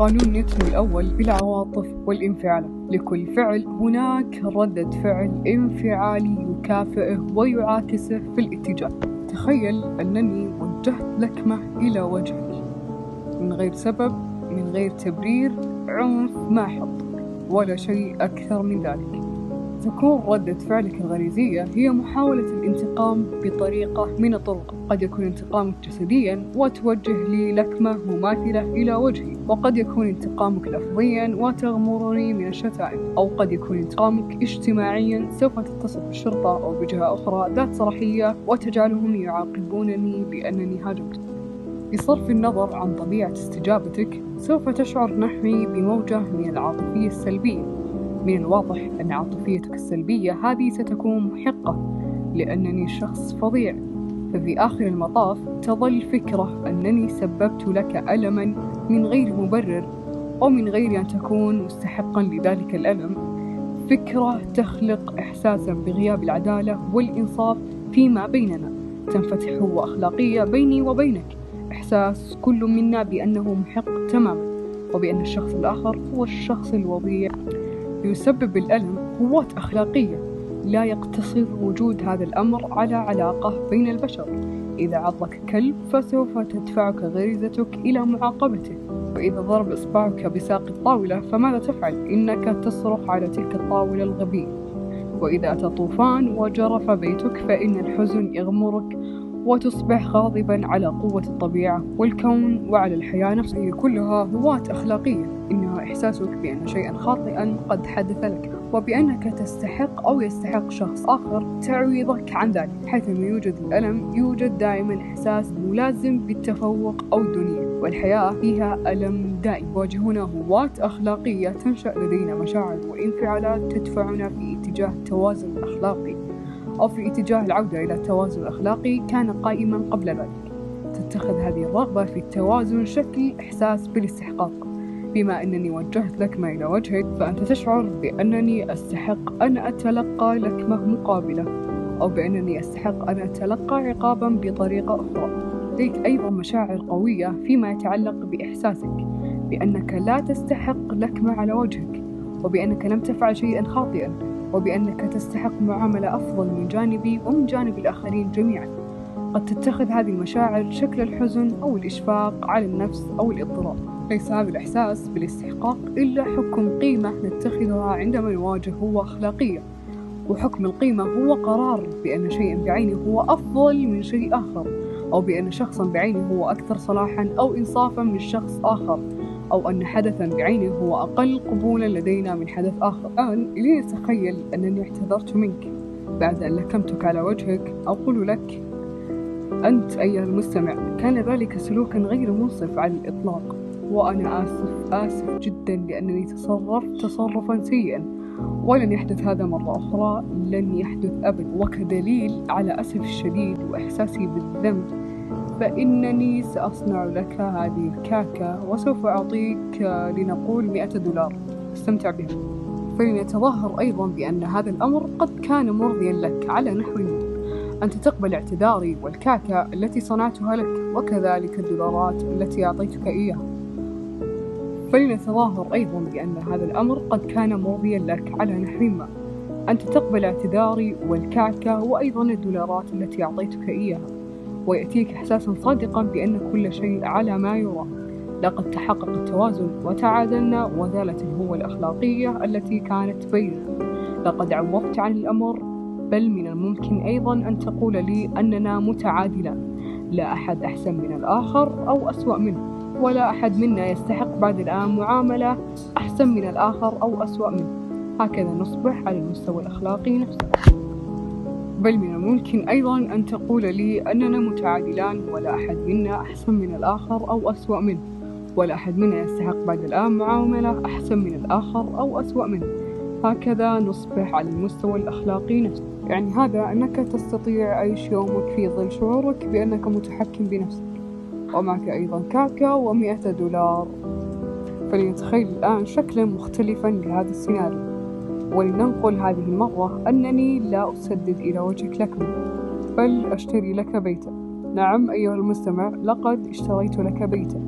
قانون نيوتن الأول بالعواطف والانفعالات لكل فعل هناك ردة فعل انفعالي يكافئه ويعاكسه في الاتجاه. تخيل أنني وجهت لكمة إلى وجهك. من غير سبب من غير تبرير عنف ما حط ولا شيء أكثر من ذلك. تكون ردة فعلك الغريزية هي محاولة الانتقام بطريقة من الطرق. قد يكون انتقامك جسديا وتوجه لي لكمة مماثلة إلى وجهي وقد يكون انتقامك لفظيا وتغمرني من الشتائم أو قد يكون انتقامك اجتماعيا سوف تتصل بالشرطة أو بجهة أخرى ذات صلاحية وتجعلهم يعاقبونني بأنني هاجمت. بصرف النظر عن طبيعة استجابتك سوف تشعر نحوي بموجة من العاطفية السلبية. من الواضح أن عاطفيتك السلبية هذه ستكون محقة لأنني شخص فظيع. ففي آخر المطاف تظل فكرة أنني سببت لك ألما من غير مبرر ومن غير أن تكون مستحقا لذلك الألم. فكرة تخلق إحساسا بغياب العدالة والإنصاف فيما بيننا. تنفتح هو أخلاقية بيني وبينك. إحساس كل منا بأنه محق تماما وبأن الشخص الآخر هو الشخص الوضيع. يسبب الألم قوات أخلاقية لا يقتصر وجود هذا الأمر على علاقة بين البشر. إذا عضك كلب فسوف تدفعك غريزتك إلى معاقبته. وإذا ضرب إصبعك بساق الطاولة فماذا تفعل؟ إنك تصرخ على تلك الطاولة الغبية. وإذا أتى طوفان وجرف بيتك فإن الحزن يغمرك وتصبح غاضبا على قوة الطبيعة والكون وعلى الحياة نفسها كلها هواة أخلاقية. إنها إحساسك بأن شيئا خاطئا قد حدث لك وبأنك تستحق أو يستحق شخص آخر تعويضك عن ذلك حيثما يوجد الألم يوجد دائما إحساس ملازم بالتفوق أو الدنيا والحياة فيها ألم دائم. يواجهنا هواة أخلاقية تنشأ لدينا مشاعر وانفعالات تدفعنا في اتجاه التوازن الأخلاقي أو في اتجاه العودة إلى التوازن الأخلاقي كان قائما قبل ذلك. تتخذ هذه الرغبة في التوازن شكل إحساس بالاستحقاق. بما أنني وجهت لكمة إلى وجهك فأنت تشعر بأنني أستحق أن أتلقى لكمة مقابلة أو بأنني أستحق أن أتلقى عقابا بطريقة أخرى. لديك أيضا مشاعر قوية فيما يتعلق بإحساسك بأنك لا تستحق لكمة على وجهك وبأنك لم تفعل شيئا خاطئا وبأنك تستحق معاملة أفضل من جانبي ومن جانب الآخرين جميعا. قد تتخذ هذه المشاعر شكل الحزن أو الإشفاق على النفس أو الاضطراب ليس هذا الإحساس بالاستحقاق إلا حكم قيمة نتخذها عندما نواجه هو أخلاقية. وحكم القيمة هو قرار بأن شيئا بعينه هو أفضل من شيء آخر أو بأن شخصا بعينه هو أكثر صلاحا أو إنصافا من شخص آخر أو أن حدثا بعينه هو أقل قبولا لدينا من حدث آخر. الآن لنتخيل أنني اعتذرت منك. بعد أن لكمتك على وجهك أقول لك أنت أيها المستمع كان ذلك سلوكا غير منصف على الإطلاق. وأنا آسف آسف جدا لأنني تصرفت تصرفا سيئا. ولن يحدث هذا مرة أخرى لن يحدث أبدا. وكدليل على أسف الشديد وإحساسي بالذنب فإنني سأصنع لك هذه الكعكة وسوف أعطيك لنقول مئة دولار. استمتع بها. فلنتظاهر أيضا بأن هذا الأمر قد كان مرضيا لك على نحو ما. أنت تقبل اعتذاري والكعكة التي صنعتها لك وكذلك الدولارات التي أعطيتك إياها. فلنتظاهر أيضا بأن هذا الأمر قد كان مرضيا لك على نحو ما أنت تقبل اعتذاري والكعكة وأيضا الدولارات التي أعطيتك إياها. ويأتيك إحساسا صادقا بأن كل شيء على ما يرام. لقد تحقق التوازن وتعادلنا وزالت الهوة الأخلاقية التي كانت بيننا. لقد عوضت عن الأمر بل من الممكن أيضا أن تقول لي أننا متعادلان لا أحد أحسن من الآخر أو أسوأ منه ولا أحد منا يستحق بعد الآن معاملة أحسن من الآخر أو أسوأ منه. هكذا نصبح على المستوى الأخلاقي. نفسه بل من الممكن أيضا أن تقول لي أننا متعادلان ولا أحد منا أحسن من الآخر أو أسوأ منه ولا أحد منا يستحق بعد الآن معاملة أحسن من الآخر أو أسوأ منه. هكذا نصبح على المستوى الأخلاقي نفسه يعني هذا أنك تستطيع عيش يومك في ظل شعورك بأنك متحكم بنفسك. ومعك أيضا كعكة ومئة دولار. فلنتخيل الآن شكلا مختلفا لهذا السيناريو. ولننقل هذه المرة أنني لا أسدد إلى وجهك لكمة بل أشتري لك بيتا نعم أيها المستمع لقد اشتريت لك بيتا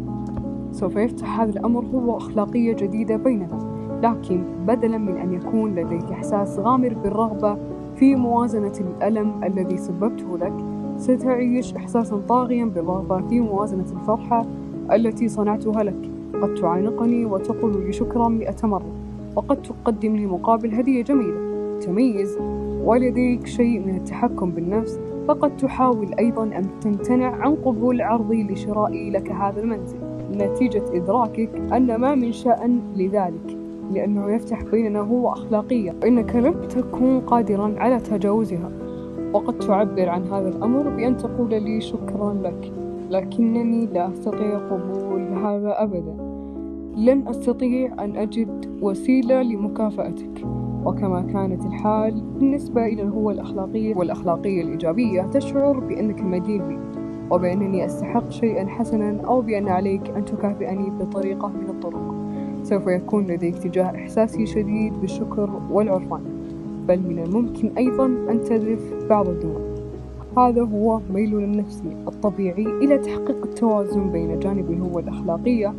سوف يفتح هذا الأمر هو أخلاقية جديدة بيننا. لكن بدلا من أن يكون لديك إحساس غامر بالرغبة في موازنة الألم الذي سببته لك ستعيش إحساسا طاغيا بالرغبة في موازنة الفرحة التي صنعتها لك. قد تعانقني وتقول لي شكرا مئة مرة وقد تقدم لي مقابل هدية جميلة. تميز ولديك شيء من التحكم بالنفس فقد تحاول أيضا أن تمتنع عن قبول عرضي لشرائي لك هذا المنزل. نتيجة إدراكك أن ما من شأن لذلك. لأنه يفتح بيننا هو أخلاقية. وإنك لم تكن قادرا على تجاوزها. وقد تعبر عن هذا الأمر بأن تقول لي شكرا لك لكنني لا أستطيع قبول هذا أبدا. لن أستطيع أن أجد وسيلة لمكافأتك. وكما كانت الحال بالنسبة إلى الهوة الأخلاقية والأخلاقية الإيجابية تشعر بأنك مدين بي وبأنني أستحق شيئا حسنا أو بأن عليك أن تكافئني بطريقة من الطرق. سوف يكون لديك تجاه إحساسي شديد بالشكر والعرفان بل من الممكن أيضا أن تذرف بعض الدموع. هذا هو ميلنا النفسي الطبيعي إلى تحقيق التوازن بين جانب الهوة الأخلاقية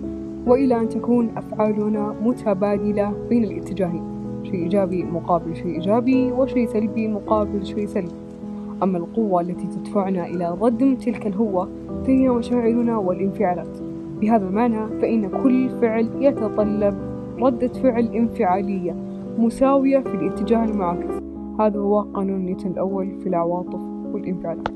وإلى أن تكون أفعالنا متبادلة بين الاتجاهين شيء إيجابي مقابل شيء إيجابي وشيء سلبي مقابل شيء سلبي. أما القوة التي تدفعنا إلى ردم تلك الهوة فهي مشاعرنا والانفعالات. بهذا المعنى فإن كل فعل يتطلب ردة فعل انفعالية مساوية في الاتجاه المعاكس. هذا هو قانون نيوتن الأول في العواطف والإنفعالات.